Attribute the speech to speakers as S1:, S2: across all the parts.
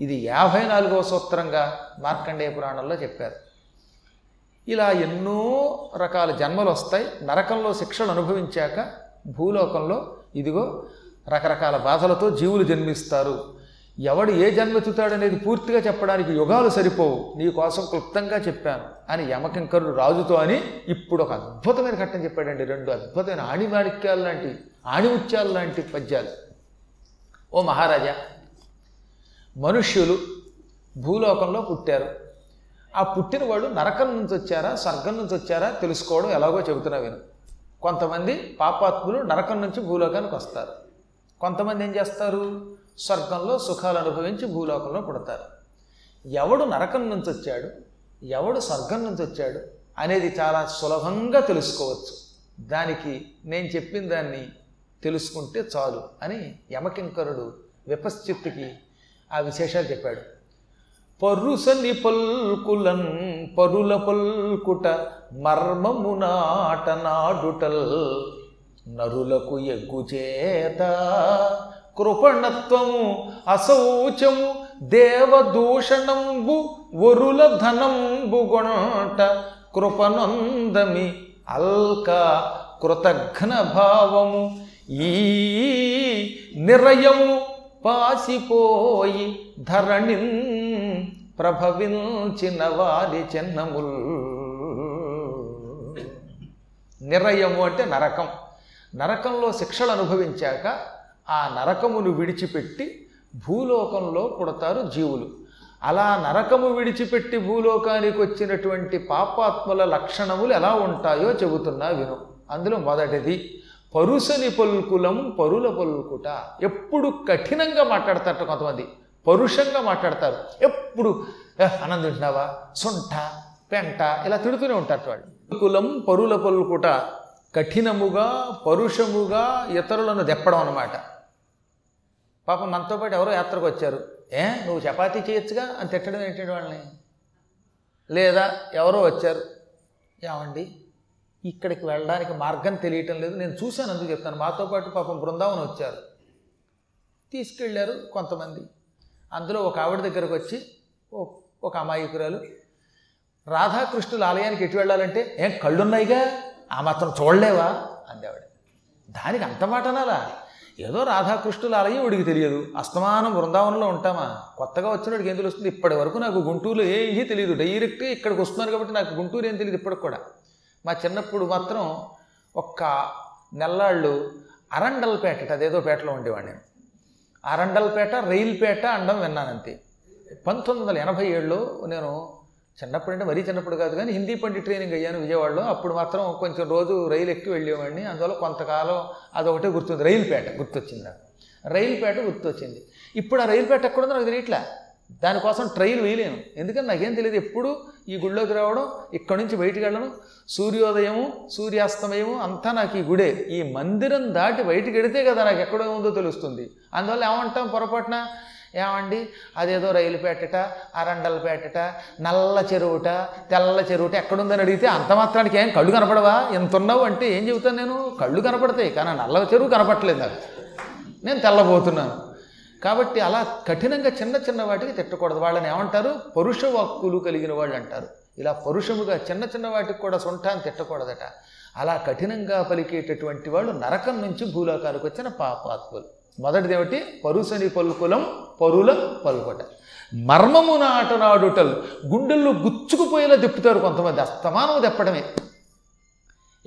S1: ఇది యాభై నాలుగవ సూత్రంగా మార్కండేయ పురాణంలో చెప్పారు. ఇలా ఎన్నో రకాల జన్మలు వస్తాయి. నరకంలో శిక్షలు అనుభవించాక భూలోకంలో ఇదిగో రకరకాల బాధలతో జీవులు జన్మిస్తారు. ఎవడు ఏ జన్మెత్తుతాడనేది పూర్తిగా చెప్పడానికి యుగాలు సరిపోవు. నీ కోసం క్లుప్తంగా చెప్పాను అని యమకింకరుడు రాజుతో అని ఇప్పుడు ఒక అద్భుతమైన ఘట్టం చెప్పాడండి. రెండు అద్భుతమైన ఆణిమాణిక్యాలు లాంటి ఆణిముత్యాలు లాంటి పద్యాలు. ఓ మహారాజా మనుష్యులు భూలోకంలో పుట్టారు. ఆ పుట్టిన వాళ్ళు నరకం నుంచి వచ్చారా స్వర్గం నుంచి వచ్చారా తెలుసుకోవడం ఎలాగో చెబుతున్నా విను కొంతమంది పాపాత్ములు నరకం నుంచి భూలోకానికి వస్తారు. కొంతమంది ఏం చేస్తారు? స్వర్గంలో సుఖాలు అనుభవించి భూలోకంలో పుడతారు. ఎవడు నరకం నుంచి వచ్చాడు ఎవడు స్వర్గం నుంచి వచ్చాడు అనేది చాలా సులభంగా తెలుసుకోవచ్చు. దానికి నేను చెప్పిన దాన్ని తెలుసుకుంటే చాలు అని యమకింకరుడు విపశ్చిత్తుకి ఆ విశేషాలు చెప్పాడు. పరుసని పల్కులన్ పరుల పల్కుట మర్మము నాడుటల్ నరులకు ఎగ్గుచేత కృపణత్వము అశౌచము దేవదూషణంబు వరుల ధనంబు గొంట కృపనందమి అల్క కృతఘ్న భావము ఈ నిరయము పాసిపోయి ధరణి ప్రభవించిన వారి చిన్నముల్ నిరయము అంటే నరకం. నరకంలో శిక్షలు అనుభవించాక ఆ నరకమును విడిచిపెట్టి భూలోకంలో పుడతారు జీవులు. అలా నరకము విడిచిపెట్టి భూలోకానికి వచ్చినటువంటి పాపాత్ముల లక్షణములు ఎలా ఉంటాయో చెబుతున్నా విను. అందులో మొదటిది పరుసని పలుకులం పరుల పలుకుట. ఎప్పుడు కఠినంగా మాట్లాడతారట కొంతమంది. పరుషంగా మాట్లాడతారు. ఎప్పుడు "ఏ, తింటున్నావా? సొంట పెంట ఇలా తిడుతూనే ఉంటారు వాళ్ళు. కులం పరుల పలుకుట. కఠినముగా పరుషముగా ఇతరులను దెప్పడం అన్నమాట. పాపం మనతో పాటు ఎవరో యాత్రకు వచ్చారు. ఏ నువ్వు చపాతీ చేయొచ్చుగా? అని తిట్టడం ఏంటంటే వాళ్ళని? లేదా ఎవరో వచ్చారు. ఏమండి? ఇక్కడికి వెళ్ళడానికి మార్గం తెలియటం లేదు. నేను చూశాను అందుకు చెప్తాను. మాతో పాటు పాపం బృందావనం వచ్చారు. తీసుకెళ్ళారు కొంతమంది. అందులో ఒక ఆవిడ దగ్గరకు వచ్చి ఒక అమాయకురాలు రాధాకృష్ణుల ఆలయానికి ఎటు వెళ్ళాలంటే ఏం కళ్ళున్నాయిగా? ఆ మాత్రం చూడలేవా? అంది ఆవిడ దానికి అంత మాట అనాలా? ఏదో రాధాకృష్ణుల ఆలయం వాడికి తెలియదు. అస్తమానం బృందావనంలో ఉంటామా? కొత్తగా వచ్చినడికి ఏం తెలుస్తుంది ఇప్పటి వరకు నాకు గుంటూరులో ఏమీ తెలియదు. డైరెక్ట్గా ఇక్కడికి వస్తున్నాను కాబట్టి నాకు గుంటూరు ఏం తెలియదు ఇప్పటికి కూడా. మా చిన్నప్పుడు మాత్రం ఒక్క నెల్లాళ్ళు అరండల్పేట అదేదో పేటలో ఉండేవాడిని నేను. అరండల్పేట రైల్పేట అండం విన్నానంతే. పంతొమ్మిది వందల ఎనభై ఏడులో నేను చిన్నప్పుడు అంటే మరీ చిన్నప్పుడు కాదు కానీ హిందీ పండి ట్రైనింగ్ అయ్యాను విజయవాడలో. అప్పుడు మాత్రం కొంచెం రోజు రైలు ఎక్కి వెళ్ళేవాడిని. అందువల్ల కొంతకాలం అదొకటే గుర్తుంది. రైల్పేట గుర్తొచ్చింది నాకు. రైల్పేట గుర్తొచ్చింది. ఇప్పుడు ఆ రైల్పేట ఎక్కడుందో నాకు తెలియట్లే. దానికోసం ట్రైల్ వేయలేను ఎందుకంటే నాకేం తెలియదు ఎప్పుడు ఈ గుడిలోకి రావడం ఇక్కడి నుంచి బయటికి వెళ్ళడం సూర్యోదయము సూర్యాస్తమయము అంతా నాకు ఈ గుడే. ఈ మందిరం దాటి బయటికి వెడితే కదా నాకు ఎక్కడ ఉందో తెలుస్తుంది. అందువల్ల ఏమంటాం పొరపాటున? ఏమండి? అదేదో రైలు పేటట అరండల పేటట నల్ల చెరువుట తెల్ల చెరువుట ఎక్కడుందని అడిగితే అంత మాత్రానికి ఏం కళ్ళు కనపడవా? ఎంత ఉన్నావు అంటే ఏం చెబుతాను నేను? కళ్ళు కనపడతాయి కానీ నల్ల చెరువు కనపడలేదు నాకు. నేను తెల్లబోతున్నాను. కాబట్టి అలా కఠినంగా చిన్న చిన్న వాటికి తిట్టకూడదు. వాళ్ళని ఏమంటారు? పరుష వాక్కులు కలిగిన వాళ్ళు అంటారు. ఇలా పరుషముగా చిన్న చిన్న వాటికి కూడా సొంటాన్ని తిట్టకూడదట. అలా కఠినంగా పలికేటటువంటి వాళ్ళు నరకం నుంచి భూలోకానికి వచ్చిన పాపాత్ములు. మొదటిది ఏమిటి? పరుసని పలుకులం పరుల పలుకొట. మర్మము నాటనాడుటలు గుండెల్లో గుచ్చుకుపోయేలా తిప్పుతారు కొంతమంది. అస్తమానం తెప్పడమే.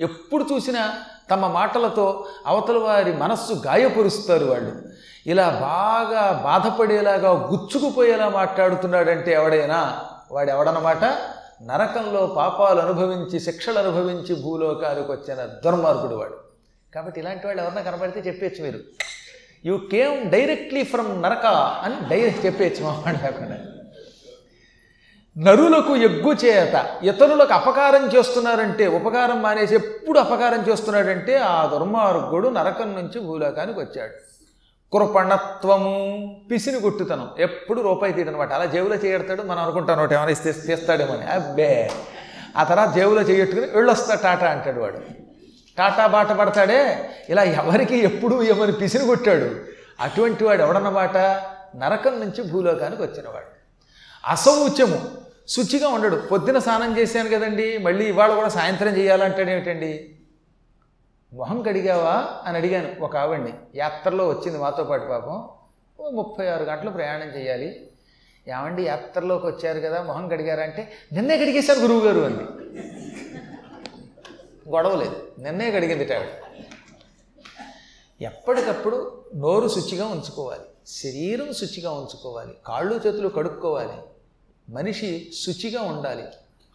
S1: ఎప్పుడు చూసినా తమ మాటలతో అవతల వారి మనస్సు గాయపరుస్తారు వాళ్ళు. ఇలా బాగా బాధపడేలాగా గుచ్చుకుపోయేలా మాట్లాడుతున్నాడంటే ఎవడైనా వాడు ఎవడనమాట నరకంలో పాపాలు అనుభవించి శిక్షలు అనుభవించి భూలోకానికి వచ్చిన దుర్మార్గుడు వాడు. కాబట్టి ఇలాంటి వాళ్ళు ఎవరన్నా కనబడితే చెప్పేచ్చు మీరు. యూ కేమ్ డైరెక్ట్లీ ఫ్రమ్ నరక అని డైరెక్ట్ చెప్పేచ్చు మా వాడు కాకుండా. నరులకు ఎగ్గు చేత ఇతరులకు అపకారం చేస్తున్నారంటే ఉపకారం మానేసి ఎప్పుడు అపకారం చేస్తున్నాడంటే ఆ దుర్మార్గుడు నరకం నుంచి భూలోకానికి వచ్చాడు. కృపణత్వము పిసిని కొట్టుతనం ఎప్పుడు రూపాయి తీయడనమాట అలా జేబులో చేయడతాడు మనం అనుకుంటాను ఒకటి ఏమైనా ఇస్తే తీస్తాడేమని. అబ్బే! ఆ తర్వాత జేబులో చేయట్టుకుని వెళ్ళొస్తా టాటా అంటాడు వాడు. టాటా బాట పడతాడే. ఇలా ఎవరికి ఎప్పుడు ఏమని పిసిని కొట్టాడు అటువంటి వాడు ఎవడన్నమాట నరకం నుంచి భూలోకానికి వచ్చినవాడు. అసౌచ్యము శుచిగా ఉండడు. పొద్దున స్నానం చేశాను కదండి మళ్ళీ ఇవాళ కూడా సాయంత్రం చేయాలంటాడు ఏమిటండి? మొహం కడిగావా అని అడిగాను ఒక ఆవిడ్ని. యాత్రలో వచ్చింది మాతో పాటు పాపం. ఓ ముప్పై ఆరు గంటలు ప్రయాణం చేయాలి. ఏమండి యాత్రలోకి వచ్చారు కదా మొహం కడిగారా అంటే నిన్నే కడిగేశారు గురువు గారు అంది. గొడవ లేదు. నిన్నే కడిగింది ఆవిడ. ఎప్పటికప్పుడు నోరు శుచిగా ఉంచుకోవాలి. శరీరం శుచిగా ఉంచుకోవాలి. కాళ్ళు చేతులు కడుక్కోవాలి. మనిషి శుచిగా ఉండాలి.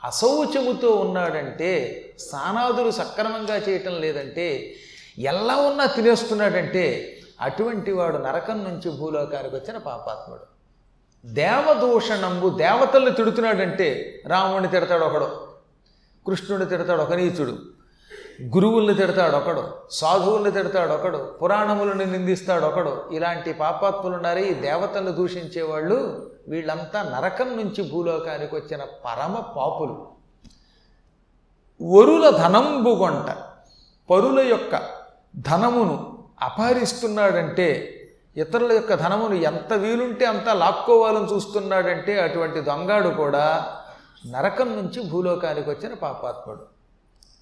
S1: అశౌచముతో ఉన్నాడంటే స్నానాదులు సక్రమంగా చేయటం లేదంటే ఎలా ఉన్నా తినేస్తున్నాడంటే అటువంటి వాడు నరకం నుంచి భూలోకానికి వచ్చిన పాపాత్ముడు. దేవదూషణంబు దేవతల్ని తిడుతున్నాడంటే రాముడిని తిడతాడు ఒకడు కృష్ణుడిని తిడతాడు ఒక నీచుడు గురువుల్ని తిడతాడు ఒకడు సాధువుల్ని తిడతాడు ఒకడు పురాణములను నిందిస్తాడు ఒకడు. ఇలాంటి పాపాత్ములు ఉన్నారే ఈ దేవతలను దూషించేవాళ్ళు వీళ్ళంతా నరకం నుంచి భూలోకానికి వచ్చిన పరమ పాపులు. వరుల ధనంబుగొంట పరుల యొక్క ధనమును అపహరిస్తున్నాడంటే ఇతరుల యొక్క ధనమును ఎంత వీలుంటే అంత లాక్కోవాలని చూస్తున్నాడంటే అటువంటి దొంగాడు కూడా నరకం నుంచి భూలోకానికి వచ్చిన పాపాత్ముడు.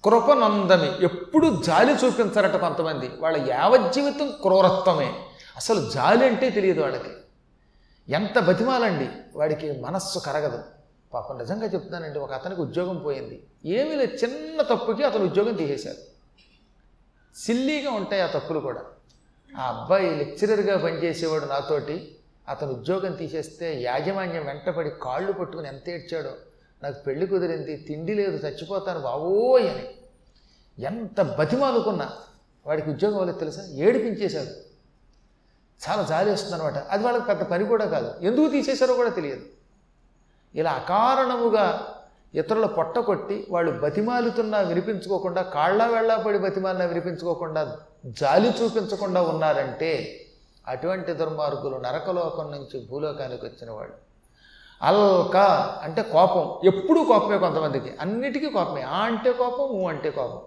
S1: కృపనందమి ఎప్పుడు జాలి చూపించరట కొంతమంది. వాళ్ళ యావజ్జీవితం క్రూరత్వమే. అసలు జాలి అంటే తెలియదు వాళ్ళకి. ఎంత బతిమాలండి? వాడికి మనస్సు కరగదు. పాపం నిజంగా చెప్తానండి ఒక అతనికి ఉద్యోగం పోయింది. ఏమీ లేదు చిన్న తప్పుకి అతను ఉద్యోగం తీసేశారు సిల్లీగా ఉంటాయి ఆ తప్పులు కూడా. ఆ అబ్బాయి లెక్చరర్గా పనిచేసేవాడు నాతోటి. అతను ఉద్యోగం తీసేస్తే యాజమాన్యం వెంటపడి కాళ్ళు పట్టుకుని ఎంత ఏడ్చాడో. నాకు పెళ్ళి కుదిరింది తిండి లేదు చచ్చిపోతాను బావోయ్ అని. ఎంత బతిమాలుకున్నా వాడికి ఉద్యోగం వాళ్ళకి తెలుసా? ఏడిపించేశాడు. చాలా జాలి వస్తుంది అనమాట అది వాళ్ళకి పెద్ద పని కూడా కాదు. ఎందుకు తీసేశారో కూడా తెలియదు. ఇలా అకారణముగా ఇతరుల పొట్ట కొట్టి వాళ్ళు బతిమాలుతున్నా వినిపించుకోకుండా కాళ్ళ వెళ్ళా పడి బతిమాలినా వినిపించుకోకుండా జాలి చూపించకుండా ఉన్నారంటే అటువంటి దుర్మార్గులు నరకలోకం నుంచి భూలోకానికి వచ్చిన వాళ్ళు. అల్క అంటే కోపం. ఎప్పుడూ కోపమే కొంతమందికి. అన్నిటికీ కోపమే. ఆ అంటే కోపం ఊ అంటే కోపం.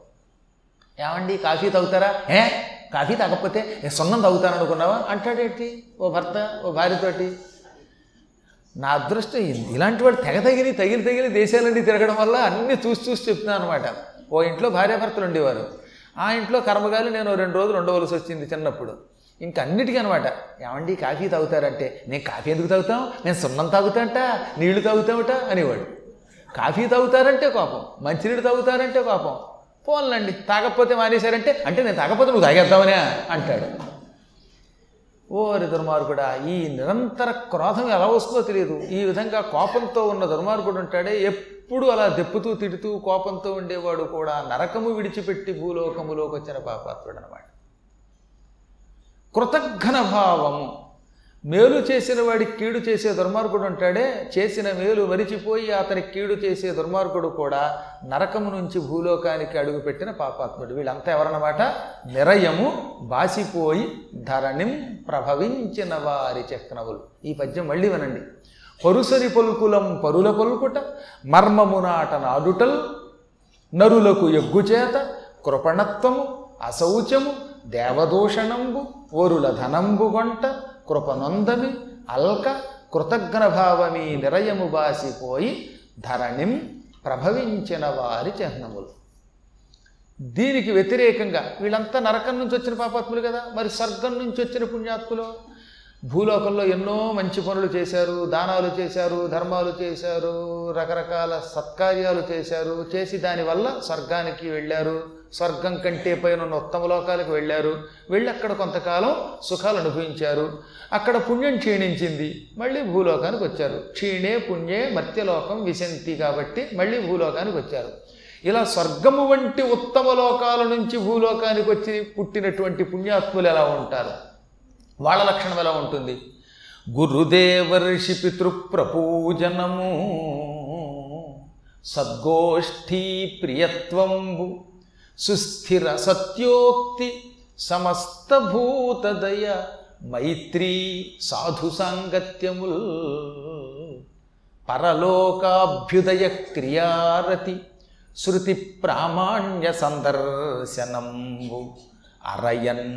S1: ఏమండి కాఫీ తాగుతారా? ఏ? కాఫీ తాగకపోతే "ఏ, సున్నం తాగుతాననుకున్నావా అంటాడేంటి? ఓ భర్త ఓ భార్యతోటి. నా అదృష్టం ఇలాంటి వాడు తెగ తగిలి తగిలి తగిలి దేశాలన్నీ తిరగడం వల్ల అన్నీ చూసి చూసి చెప్తున్నాను అనమాట ఓ ఇంట్లో భార్యాభర్తలు ఉండేవారు. ఆ ఇంట్లో కర్మగాలి నేను రెండు రోజులు ఉండవలసి వచ్చింది చిన్నప్పుడు. ఇంకా అన్నిటికీ అనమాట ఏమండి కాఫీ తాగుతారంటే నేను కాఫీ ఎందుకు తాగుతాం? నేను సున్నం తాగుతాంట నీళ్ళు తాగుతామట అనేవాడు. కాఫీ తాగుతారంటే కోపం మంచినీళ్ళు తాగుతారంటే కోపం. పోన్లండి. తాగకపోతే మానేశారంటే అంటే నేను తాగకపోతే నువ్వు తాగేద్దామనే అంటాడు. ఓరి దుర్మార్గుడా ఈ నిరంతర క్రోధం ఎలా వస్తుందో తెలియదు. ఈ విధంగా కోపంతో ఉన్న దుర్మార్గుడు ఉంటాడే. ఎప్పుడు అలా దెప్పుతూ తిడుతూ కోపంతో ఉండేవాడు కూడా నరకము విడిచిపెట్టి భూలోకములోకి వచ్చిన పాపాత్రుడు అనమాట కృతఘ్న భావము మేలు చేసిన వాడికి కీడు చేసే దుర్మార్గుడు ఉంటాడే చేసిన మేలు మరిచిపోయి అతని కీడు చేసే దుర్మార్గుడు కూడా నరకము నుంచి భూలోకానికి అడుగుపెట్టిన పాపాత్ముడు. వీళ్ళంతా ఎవరన్నమాట? నిరయము బాసిపోయి ధరణిం ప్రభవించిన వారి చక్రములు ఈ పద్యం మళ్ళీ వినండి. పరుసరి పలుకులం పరుల పలుకుట మర్మమునాట నాడుటల్ నరులకు ఎగ్గుచేత కృపణత్వము అశౌచము దేవదూషణంబు వరుల ధనంబు గొంట కృపనొందమి అల్క కృతజ్ఞభావమీ నిరయము బాసిపోయి ధరణిం ప్రభవించిన వారి చిహ్నములు. దీనికి వ్యతిరేకంగా వీళ్ళంతా నరకం నుంచి వచ్చిన పాపాత్ములు కదా. మరి స్వర్గం నుంచి వచ్చిన పుణ్యాత్ములు. భూలోకంలో ఎన్నో మంచి పనులు చేశారు. దానాలు చేశారు ధర్మాలు చేశారు రకరకాల సత్కార్యాలు చేశారు. చేసి దానివల్ల స్వర్గానికి వెళ్ళారు. స్వర్గం కంటే పైన ఉన్న ఉత్తమ లోకాలకు వెళ్ళారు. వెళ్ళి అక్కడ కొంతకాలం సుఖాలు అనుభవించారు. అక్కడ పుణ్యం క్షీణించింది. మళ్ళీ భూలోకానికి వచ్చారు. క్షీణే పుణ్యే మత్యలోకం విశంతి కాబట్టి మళ్ళీ భూలోకానికి వచ్చారు. ఇలా స్వర్గము వంటి ఉత్తమ లోకాల నుంచి భూలోకానికి వచ్చి పుట్టినటువంటి పుణ్యాత్ములు ఎలా ఉంటారు? వాళ్ళ లక్షణం ఎలా ఉంటుంది? గురుదేవర్షి పితృప్రపూజనము సద్గోష్ఠీ ప్రియత్వంబు సుస్థిర సత్యోక్తి సమస్త భూతదయ మైత్రీ సాధు సాంగత్యముల్ పరలోకాభ్యుదయ క్రియారతి శృతి ప్రామాణ్య సందర్శనంబు అరయన్.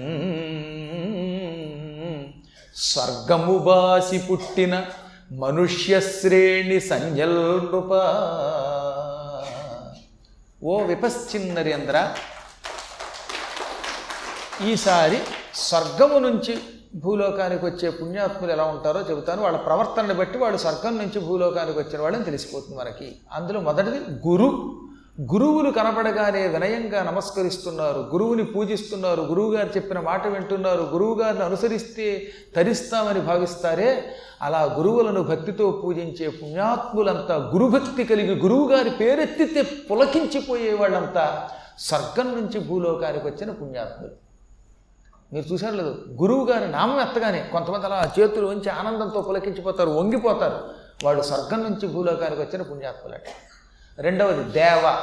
S1: స్వర్గము బాసి పుట్టిన మనుష్యశ్రేణి శ్రేణి సంజల్ప ఓ విపశ్చిన్నరేంద్ర ఈసారి స్వర్గము నుంచి భూలోకానికి వచ్చే పుణ్యాత్ములు ఎలా ఉంటారో చెబుతాను. వాళ్ళ ప్రవర్తనని బట్టి వాళ్ళు స్వర్గం నుంచి భూలోకానికి వచ్చిన వాళ్ళని తెలిసిపోతుంది మనకి. అందులో మొదటిది గురు. గురువులు కనపడగానే వినయంగా నమస్కరిస్తున్నారు గురువుని పూజిస్తున్నారు గురువుగారు చెప్పిన మాట వింటున్నారు గురువుగారిని అనుసరిస్తే తరిస్తామని భావిస్తారే అలా గురువులను భక్తితో పూజించే పుణ్యాత్ములంతా గురుభక్తి కలిగి గురువుగారి పేరెత్తితే పులకించిపోయే వాళ్ళంతా స్వర్గం నుంచి భూలోకానికి వచ్చిన పుణ్యాత్ములు. మీరు చూశారు లేదు గురువు గారి నామం ఎత్తగానే కొంతమంది అలా చేతులు ఉంచి ఆనందంతో పులకించిపోతారు వంగిపోతారు. వాళ్ళు స్వర్గం నుంచి భూలోకానికి వచ్చిన పుణ్యాత్ములట రెండవది దేవ.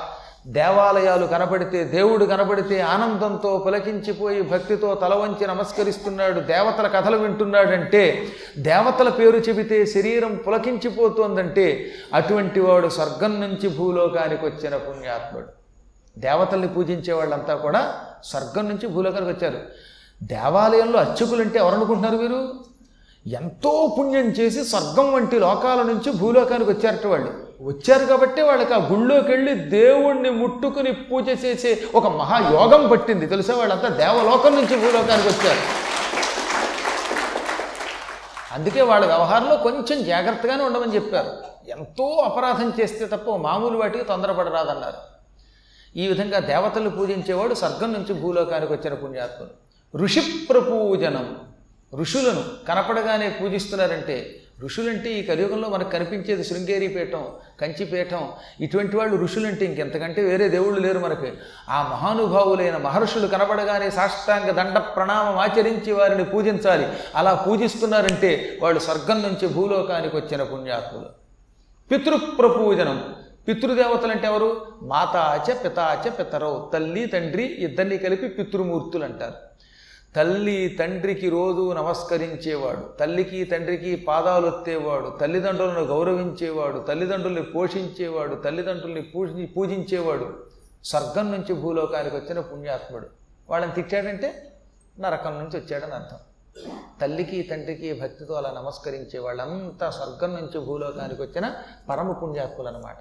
S1: దేవాలయాలు కనపడితే దేవుడు కనపడితే ఆనందంతో పులకించిపోయి భక్తితో తల వంచి నమస్కరిస్తున్నాడు దేవతల కథలు వింటున్నాడంటే దేవతల పేరు చెబితే శరీరం పులకించిపోతోందంటే అటువంటి వాడు స్వర్గం నుంచి భూలోకానికి వచ్చిన పుణ్యాత్ముడు. దేవతల్ని పూజించే వాళ్ళంతా కూడా స్వర్గం నుంచి భూలోకానికి వచ్చారు. దేవాలయంలో అర్చకులు అంటే ఎవరనుకుంటున్నారు వీరు? ఎంతో పుణ్యం చేసి స్వర్గం వంటి లోకాల నుంచి భూలోకానికి వచ్చారట వాళ్ళు. వచ్చారు కాబట్టి వాళ్ళకి ఆ గుళ్ళోకి వెళ్ళి దేవుణ్ణి ముట్టుకుని పూజ చేసే ఒక మహాయోగం పట్టింది. తెలుసా? వాళ్ళంతా దేవలోకం నుంచి భూలోకానికి వచ్చారు. అందుకే వాళ్ళ వ్యవహారంలో కొంచెం జాగ్రత్తగానే ఉండమని చెప్పారు. ఎంతో అపరాధం చేస్తే తప్ప మామూలు వాటికి తొందరపడరాదన్నారు. ఈ విధంగా దేవతలు పూజించేవాడు స్వర్గం నుంచి భూలోకానికి వచ్చిన పుణ్యాత్ములు ఋషి ప్రపూజనం ఋషులను కనపడగానే పూజిస్తున్నారంటే ఋషులంటే ఈ కలియుగంలో మనకు కనిపించేది శృంగేరి పీఠం కంచిపీఠం ఇటువంటి వాళ్ళు ఋషులంటే ఇంకెంతకంటే వేరే దేవుళ్ళు లేరు మనకి. ఆ మహానుభావులైన మహర్షులు కనపడగానే సాష్టాంగ దండ ప్రణామం ఆచరించి వారిని పూజించాలి. అలా పూజిస్తున్నారంటే వాళ్ళు స్వర్గం నుంచి భూలోకానికి వచ్చిన పుణ్యాత్ములు. పితృప్రపూజనం. పితృదేవతలు అంటే ఎవరు? మాతాచ పితాచ పితరవు తల్లి తండ్రి ఇద్దరిని కలిపి పితృమూర్తులు అంటారు తల్లి తండ్రికి రోజు నమస్కరించేవాడు తల్లికి తండ్రికి పాదాలొత్తేవాడు తల్లిదండ్రులను గౌరవించేవాడు తల్లిదండ్రుల్ని పోషించేవాడు తల్లిదండ్రుల్ని పూజి పూజించేవాడు స్వర్గం నుంచి భూలోకానికి వచ్చిన పుణ్యాత్ముడు. వాళ్ళని తిట్టాడంటే నరకం నుంచి వచ్చాడని అర్థం. తల్లికి తండ్రికి భక్తితో అలా నమస్కరించే వాళ్ళంతా స్వర్గం నుంచి భూలోకానికి వచ్చిన పరమ పుణ్యాత్ములు అనమాట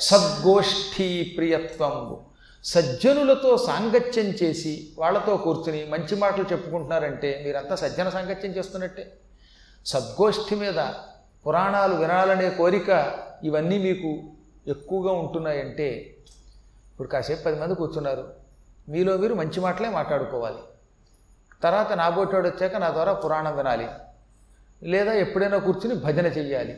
S1: సద్గోష్ఠీ ప్రియత్వంబు. సజ్జనులతో సాంగత్యం చేసి వాళ్ళతో కూర్చుని మంచి మాటలు చెప్పుకుంటున్నారంటే మీరంతా సజ్జన సాంగత్యం చేస్తున్నట్టే. సద్గోష్ఠి మీద పురాణాలు వినాలనే కోరిక ఇవన్నీ మీకు ఎక్కువగా ఉంటున్నాయంటే ఇప్పుడు కాసేపు పది మంది కూర్చున్నారు మీలో మీరు మంచి మాటలే మాట్లాడుకోవాలి. తర్వాత నా బోటోడు వచ్చాక నా ద్వారా పురాణం వినాలి. లేదా ఎప్పుడైనా కూర్చుని భజన చెయ్యాలి.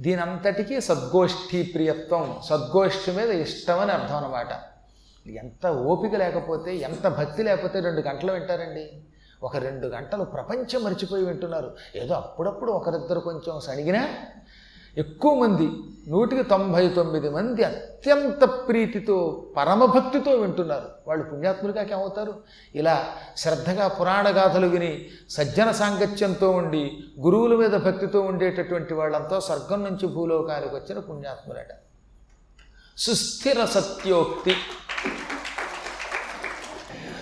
S1: దీనంతటికీ సద్గోష్ఠి ప్రియత్వం సద్గోష్ఠి మీద ఇష్టమని అర్థం అన్నమాట. ఎంత ఓపిక లేకపోతే ఎంత భక్తి లేకపోతే రెండు గంటలు వింటారండి. ఒక రెండు గంటలు ప్రపంచం మర్చిపోయి వింటున్నారు. ఏదో అప్పుడప్పుడు ఒకరిద్దరు కొంచెం సణిగినా ఎక్కువ మంది నూటికి తొంభై తొమ్మిది మంది అత్యంత ప్రీతితో పరమభక్తితో వింటున్నారు. వాళ్ళు పుణ్యాత్ములుగా ఏమవుతారు? ఇలా శ్రద్ధగా పురాణ గాథలు విని సజ్జన సాంగత్యంతో ఉండి గురువుల మీద భక్తితో ఉండేటటువంటి వాళ్ళంతా స్వర్గం నుంచి భూలోకానికి వచ్చిన పుణ్యాత్ములట. సుస్థిర సత్యోక్తి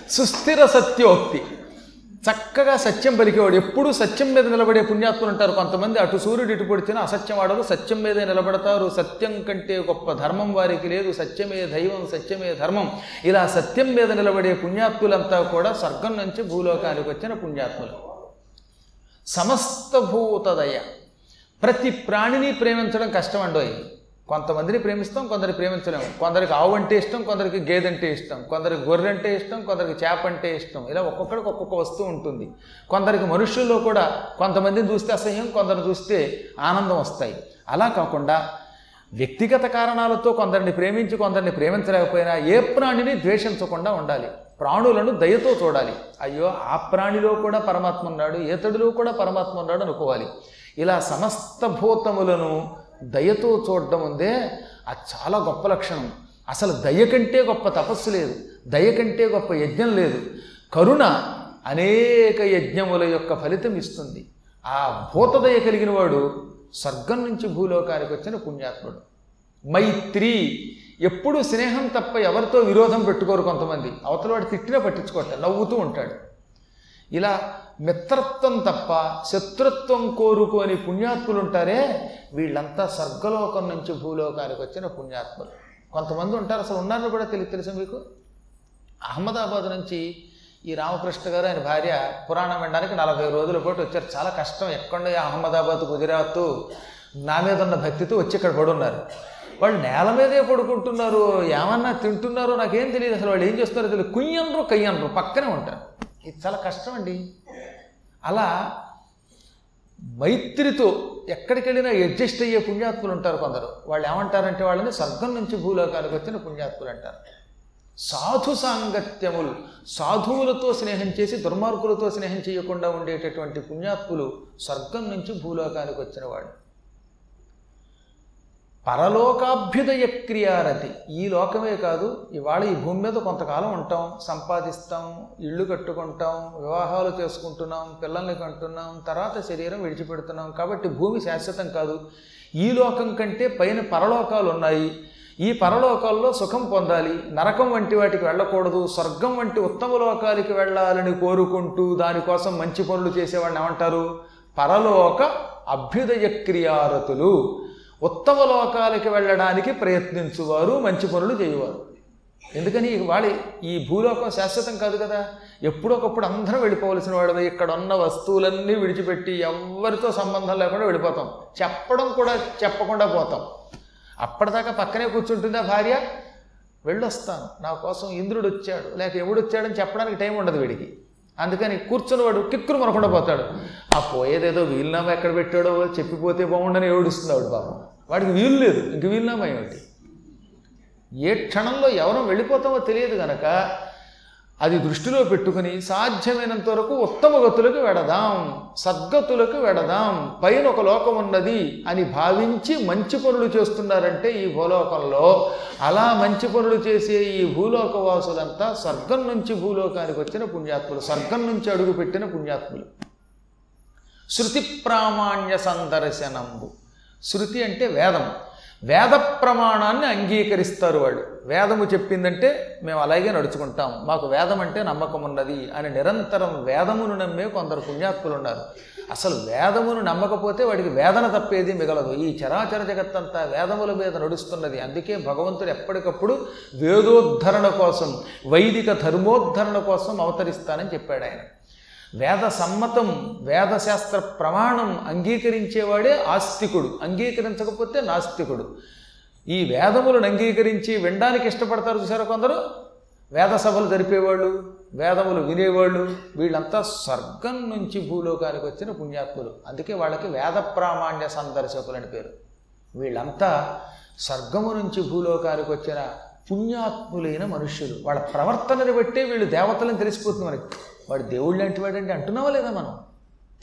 S1: సుస్థిర సత్యోక్తి. చక్కగా సత్యం పలికేవాడు. ఎప్పుడూ సత్యం మీద నిలబడే పుణ్యాత్ములు ఉంటారు కొంతమంది. అటు సూర్యుడు ఇటు పొడిచినా అసత్యం ఆడరు సత్యం మీదే నిలబడతారు. సత్యం కంటే గొప్ప ధర్మం వారికి లేదు. సత్యమే దైవం సత్యమే ధర్మం. ఇలా సత్యం మీద నిలబడే పుణ్యాత్ములంతా కూడా స్వర్గం నుంచి భూలోకానికి వచ్చిన పుణ్యాత్ములు. సమస్త భూతదయ ప్రతి ప్రాణిని ప్రేమించడం కష్టం అండోయ్ కొంతమందిని ప్రేమిస్తాం కొందరికి ప్రేమించలేము. కొందరికి ఆవు అంటే ఇష్టం కొందరికి గేదె అంటే ఇష్టం కొందరికి గొర్రె అంటే ఇష్టం కొందరికి చేప అంటే ఇష్టం. ఇలా ఒక్కొక్కడికి ఒక్కొక్క వస్తువు ఉంటుంది. కొందరికి మనుషుల్లో కూడా కొంతమందిని చూస్తే అసహ్యం కొందరు చూస్తే ఆనందం వస్తాయి. అలా కాకుండా వ్యక్తిగత కారణాలతో కొందరిని ప్రేమించి కొందరిని ప్రేమించలేకపోయినా ఏ ప్రాణిని ద్వేషించకుండా ఉండాలి. ప్రాణులను దయతో చూడాలి. అయ్యో ఆ ప్రాణిలో కూడా పరమాత్మ ఉన్నాడు ఏతడిలో కూడా పరమాత్మ ఉన్నాడు అనుకోవాలి. ఇలా సమస్త భూతములను దయతో చూడడం ఉందే అది చాలా గొప్ప లక్షణం. అసలు దయ కంటే గొప్ప తపస్సు లేదు. దయ కంటే గొప్ప యజ్ఞం లేదు. కరుణ అనేక యజ్ఞముల యొక్క ఫలితం ఇస్తుంది. ఆ భూతదయ కలిగిన వాడు స్వర్గం నుంచి భూలోకానికి వచ్చిన పుణ్యాత్ముడు. మైత్రి ఎప్పుడు స్నేహం తప్ప ఎవరితో విరోధం పెట్టుకోరు కొంతమంది. అవతల వాడు తిట్టినా పట్టించుకోవట్లే నవ్వుతూ ఉంటాడు. ఇలా మిత్రత్వం తప్ప శత్రుత్వం కోరుకోని పుణ్యాత్ములు ఉంటారే వీళ్ళంతా స్వర్గలోకం నుంచి భూలోకానికి వచ్చిన పుణ్యాత్ములు. కొంతమంది ఉంటారు అసలు ఉన్నారని కూడా తెలియదు తెలుసు మీకు? అహ్మదాబాద్ నుంచి ఈ రామకృష్ణ గారు ఆయన భార్య పురాణం వినడానికి నలభై రోజుల పాటు వచ్చారు. చాలా కష్టం. ఎక్కడ అహ్మదాబాద్ గుజరాత్ నా మీద ఉన్న భక్తితో వచ్చి ఇక్కడ పడున్నారు. వాళ్ళు నేల మీదే పడుకుంటున్నారు. ఏమన్నా తింటున్నారో నాకేం తెలియదు. అసలు వాళ్ళు ఏం చేస్తున్నారో తెలియదు. కుయ్యనరు కయ్యనరు పక్కనే ఉంటారు. ఇది చాలా కష్టం అండి అలా మైత్రితో ఎక్కడికి వెళ్ళినా అడ్జస్ట్ అయ్యే పుణ్యాత్ములు ఉంటారు కొందరు. వాళ్ళు ఏమంటారంటే వాళ్ళని స్వర్గం నుంచి భూలోకానికి వచ్చిన పుణ్యాత్ములు అంటారు. సాధు సాంగత్యములు సాధువులతో స్నేహం చేసి దుర్మార్గులతో స్నేహం చేయకుండా ఉండేటటువంటి పుణ్యాత్ములు స్వర్గం నుంచి భూలోకానికి వచ్చిన వాళ్ళు. పరలోకాభ్యుదయ క్రియారతి ఈ లోకమే కాదు ఇవాళ ఈ భూమి మీద కొంతకాలం ఉంటాం సంపాదిస్తాం ఇళ్ళు కట్టుకుంటాం వివాహాలు చేసుకుంటున్నాం పిల్లల్ని కంటున్నాం తర్వాత శరీరం విడిచిపెడుతున్నాం. కాబట్టి భూమి శాశ్వతం కాదు. ఈ లోకం కంటే పైన పరలోకాలు ఉన్నాయి. ఈ పరలోకాల్లో సుఖం పొందాలి. నరకం వంటి వాటికి వెళ్ళకూడదు. స్వర్గం వంటి ఉత్తమ లోకాలకి వెళ్ళాలని కోరుకుంటూ దానికోసం మంచి పనులు చేసేవాడిని ఏమంటారు? పరలోక అభ్యుదయ క్రియారతులు ఉత్తమ లోకాలకి వెళ్ళడానికి ప్రయత్నించువారు మంచి పనులు చేయువారు. ఎందుకని వాళ్ళ ఈ భూలోకం శాశ్వతం కాదు కదా. ఎప్పుడొకప్పుడు అందరం వెళ్ళిపోవలసిన వాడు ఇక్కడ ఉన్న వస్తువులన్నీ విడిచిపెట్టి ఎవరితో సంబంధం లేకుండా వెళ్ళిపోతాం. చెప్పడం కూడా చెప్పకుండా పోతాం. అప్పటిదాకా పక్కనే కూర్చుంటుందా భార్య. వెళ్ళొస్తాను. నా కోసం ఇంద్రుడు వచ్చాడు. లేక ఎవడు వచ్చాడని చెప్పడానికి టైం ఉండదు వీడికి. అందుకని కూర్చుని వాడు కిక్కులు మనకుండా పోతాడు. ఆ పోయేదేదో వీలునామా ఎక్కడ పెట్టాడో చెప్పిపోతే బాగుండని ఏడుస్తుంది ఆవిడ పాపం. వాడికి వీలు లేదు. ఇంక వీలునామా ఏమిటి ఏ క్షణంలో ఎవరో వెళ్ళిపోతామో తెలియదు గనక అది దృష్టిలో పెట్టుకుని సాధ్యమైనంత వరకు ఉత్తమ గతులకు వెడదాం సద్గతులకు వెడదాం పైన ఒక లోకం ఉన్నది అని భావించి మంచి పనులు చేస్తున్నారంటే ఈ భూలోకంలో. అలా మంచి పనులు చేసే ఈ భూలోక వాసులంతా స్వర్గం నుంచి భూలోకానికి వచ్చిన పుణ్యాత్ములు స్వర్గం నుంచి అడుగుపెట్టిన పుణ్యాత్ములు. శృతి ప్రామాణ్య సందర్శనంబు. శృతి అంటే వేదం వేద ప్రమాణాన్ని అంగీకరిస్తారు వాళ్ళు. వేదము చెప్పిందంటే మేము అలాగే నడుచుకుంటాం. మాకు వేదం అంటే నమ్మకం ఉన్నది అని నిరంతరం వేదమును నమ్మే కొందరు పుణ్యాత్ములు ఉన్నారు. అసలు వేదమును నమ్మకపోతే వాడికి వేదన తప్పేది మిగలదు. ఈ చరాచర జగత్తంతా వేదముల మీద నడుస్తున్నది. అందుకే భగవంతుడు ఎప్పటికప్పుడు వేదోద్ధరణ కోసం వైదిక ధర్మోద్ధరణ కోసం అవతరిస్తానని చెప్పాడు ఆయన. వేద సమ్మతం వేదశాస్త్ర ప్రమాణం అంగీకరించేవాడే ఆస్తికుడు. అంగీకరించకపోతే నాస్తికుడు. ఈ వేదములను అంగీకరించి వినడానికి ఇష్టపడతారు చూసారా కొందరు? వేద సభలు జరిపేవాళ్ళు వేదములు వినేవాళ్ళు వీళ్ళంతా స్వర్గం నుంచి భూలోకానికి వచ్చిన పుణ్యాత్ములు. అందుకే వాళ్ళకి వేద ప్రామాణ్య సందర్శకులు అని పేరు. వీళ్ళంతా స్వర్గము నుంచి భూలోకానికి వచ్చిన పుణ్యాత్ములైన మనుష్యులు. వాళ్ళ ప్రవర్తనని బట్టే వీళ్ళు దేవతలను తెలిసిపోతుంది మనకి. వాడు దేవుడు లాంటి వాడంటే అంటున్నావా లేదా మనం?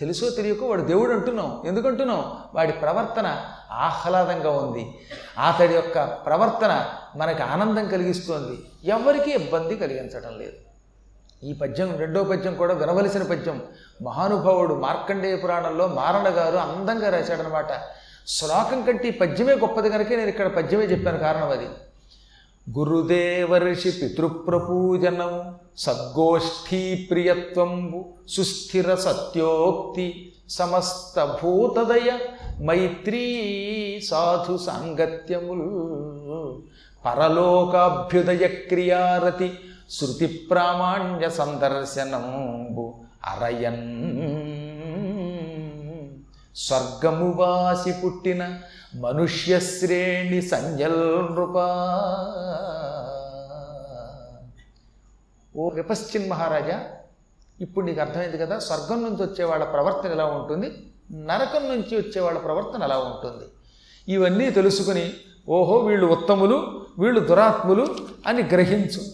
S1: తెలుసో తెలియకో వాడు దేవుడు అంటున్నాం. ఎందుకంటున్నాం వాడి ప్రవర్తన ఆహ్లాదంగా ఉంది. అతడి యొక్క ప్రవర్తన మనకి ఆనందం కలిగిస్తోంది. ఎవరికీ ఇబ్బంది కలిగించడం లేదు. ఈ పద్యం రెండో పద్యం కూడా వినవలసిన పద్యం. మహానుభావుడు మార్కండేయ పురాణంలో మారణ గారు అందంగా రాశాడనమాట శ్లోకం కంటే ఈ పద్యమే గొప్పది కనుక నేను ఇక్కడ పద్యమే చెప్పాను కారణం అది. గురుదేవర్షి పితృప్రపూజనం సద్గోష్ఠీ ప్రియత్వంబు సుస్థిర సత్యోక్తి సమస్త భూతదయ మైత్రీ సాధు సాంగత్యములు. పరలోకాభ్యుదయ క్రియారతి శృతి ప్రామాణ్య సందర్శనంబు అరయన్. స్వర్గము వాసి పుట్టిన మనుష్యశ్రేణి సంజల్ నృపా. ఓ విపశ్చిన్ మహారాజా ఇప్పుడు నీకు అర్థమైంది కదా స్వర్గం నుంచి వచ్చే వాళ్ళ ప్రవర్తన ఎలా ఉంటుంది? నరకం నుంచి వచ్చే వాళ్ళ ప్రవర్తన ఎలా ఉంటుంది? ఇవన్నీ తెలుసుకుని ఓహో వీళ్ళు ఉత్తములు వీళ్ళు దురాత్ములు అని గ్రహించు.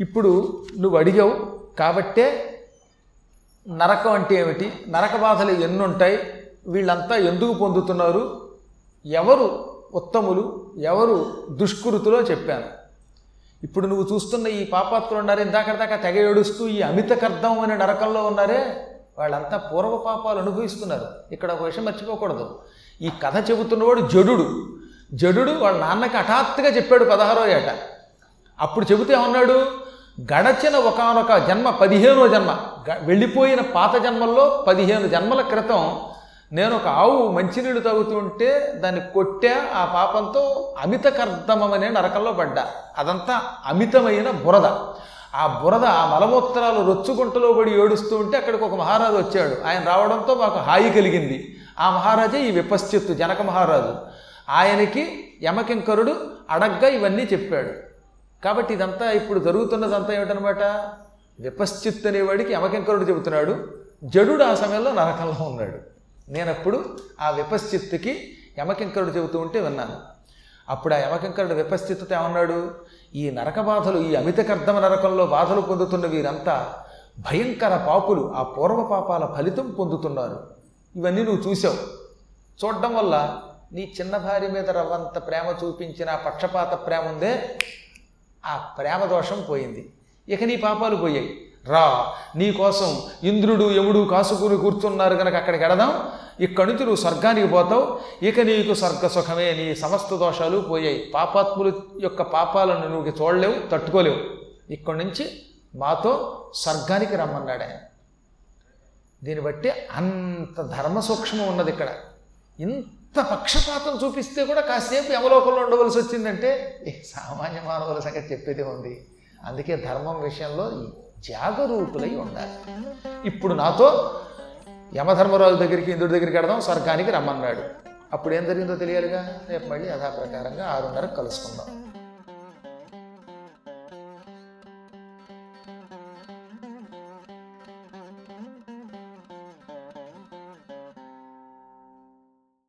S1: ఇప్పుడు నువ్వు అడిగావు కాబట్టే నరకం అంటే ఏమిటి? నరక బాధలు ఎన్ని ఉంటాయి వీళ్ళంతా ఎందుకు పొందుతున్నారు? ఎవరు ఉత్తములు? ఎవరు దుష్కృతులో చెప్పాను. ఇప్పుడు నువ్వు చూస్తున్న ఈ పాపాత్ములు ఉన్నారు ఇందాక దాకా తెగ ఏడుస్తూ ఈ అమితకర్థం అనే నరకంలో ఉన్నారే వాళ్ళంతా పూర్వ పాపాలు అనుభవిస్తున్నారు. ఇక్కడ ఒక విషయం మర్చిపోకూడదు. ఈ కథ చెబుతున్నవాడు జడుడు. జడుడు వాళ్ళ నాన్నకి హఠాత్తుగా చెప్పాడు పదహారో ఏట. అప్పుడు చెబితే ఏమన్నాడు? గడచిన ఒకనొక జన్మ పదిహేనో జన్మ. వెళ్ళిపోయిన పాత జన్మల్లో పదిహేను జన్మల క్రితం నేను ఒక ఆవు మంచినీళ్ళు తాగుతుంటే దాన్ని కొట్టా ఆ పాపంతో అమిత కర్దమనే నరకంలో పడ్డా. అదంతా అమితమైన బురద. ఆ బురద ఆ మలమూత్రాలు రొచ్చుగుంటలో పడి ఏడుస్తూ ఉంటే అక్కడికి ఒక మహారాజు వచ్చాడు. ఆయన రావడంతో మాకు హాయి కలిగింది. ఆ మహారాజే ఈ విపశ్చిత్తు జనక మహారాజు. ఆయనకి యమకింకరుడు అడగ్గా ఇవన్నీ చెప్పాడు. కాబట్టి ఇదంతా ఇప్పుడు జరుగుతున్నదంతా ఏమిటనమాట? విపశ్చిత్ అనేవాడికి యమకింకరుడు చెబుతున్నాడు. జడుడు ఆ సమయంలో నరకంలో ఉన్నాడు. నేనప్పుడు ఆ విపశ్చిత్తుకి యమకింకరుడు చెబుతూ ఉంటే విన్నాను. అప్పుడు ఆ యమకింకరుడు విపశ్చిత్తుతో ఏమన్నాడు? ఈ నరక బాధలు ఈ అమితకర్ధమ నరకంలో బాధలు పొందుతున్న వీరంతా భయంకర పాపులు ఆ పూర్వ పాపాల ఫలితం పొందుతున్నారు. ఇవన్నీ నువ్వు చూసావు చూడడం వల్ల నీ చిన్న భార్య మీద రవ్వంత ప్రేమ చూపించిన పక్షపాత ప్రేమ ఉందే ఆ ప్రేమ దోషం పోయింది. ఇక నీ పాపాలు పోయాయి. రా నీ కోసం ఇంద్రుడు యముడు కాసుకుని కూర్చున్నారు కనుక అక్కడికి ఎడదాం ఇక్కడి నుంచి నువ్వు స్వర్గానికి పోతావు ఇక నీకు స్వర్గ సుఖమే నీ సమస్త దోషాలు పోయాయి. పాపాత్ముల యొక్క పాపాలను నువ్వు చూడలేవు తట్టుకోలేవు. ఇక్కడి నుంచి మాతో స్వర్గానికి రమ్మన్నాడు ఆయన. దీన్ని బట్టి అంత ధర్మ సూక్ష్మం ఉన్నది ఇక్కడ. ఇంత పక్షపాతం చూపిస్తే కూడా కాసేపు యమలోకంలో ఉండవలసి వచ్చిందంటే సామాన్య మానవుల సంగతి చెప్పేదే ఉంది. అందుకే ధర్మం విషయంలో జాగరూకులై ఉండాలి. ఇప్పుడు నాతో యమధర్మరాజు దగ్గరికి ఇంద్రుడి దగ్గరికి వెడదాం స్వర్గానికి రమ్మన్నాడు. అప్పుడు ఏం జరిగిందో తెలియాలిగా? రేపు మళ్ళీ యథాప్రకారంగా ఆరున్నరకు కలుసుకుందాం.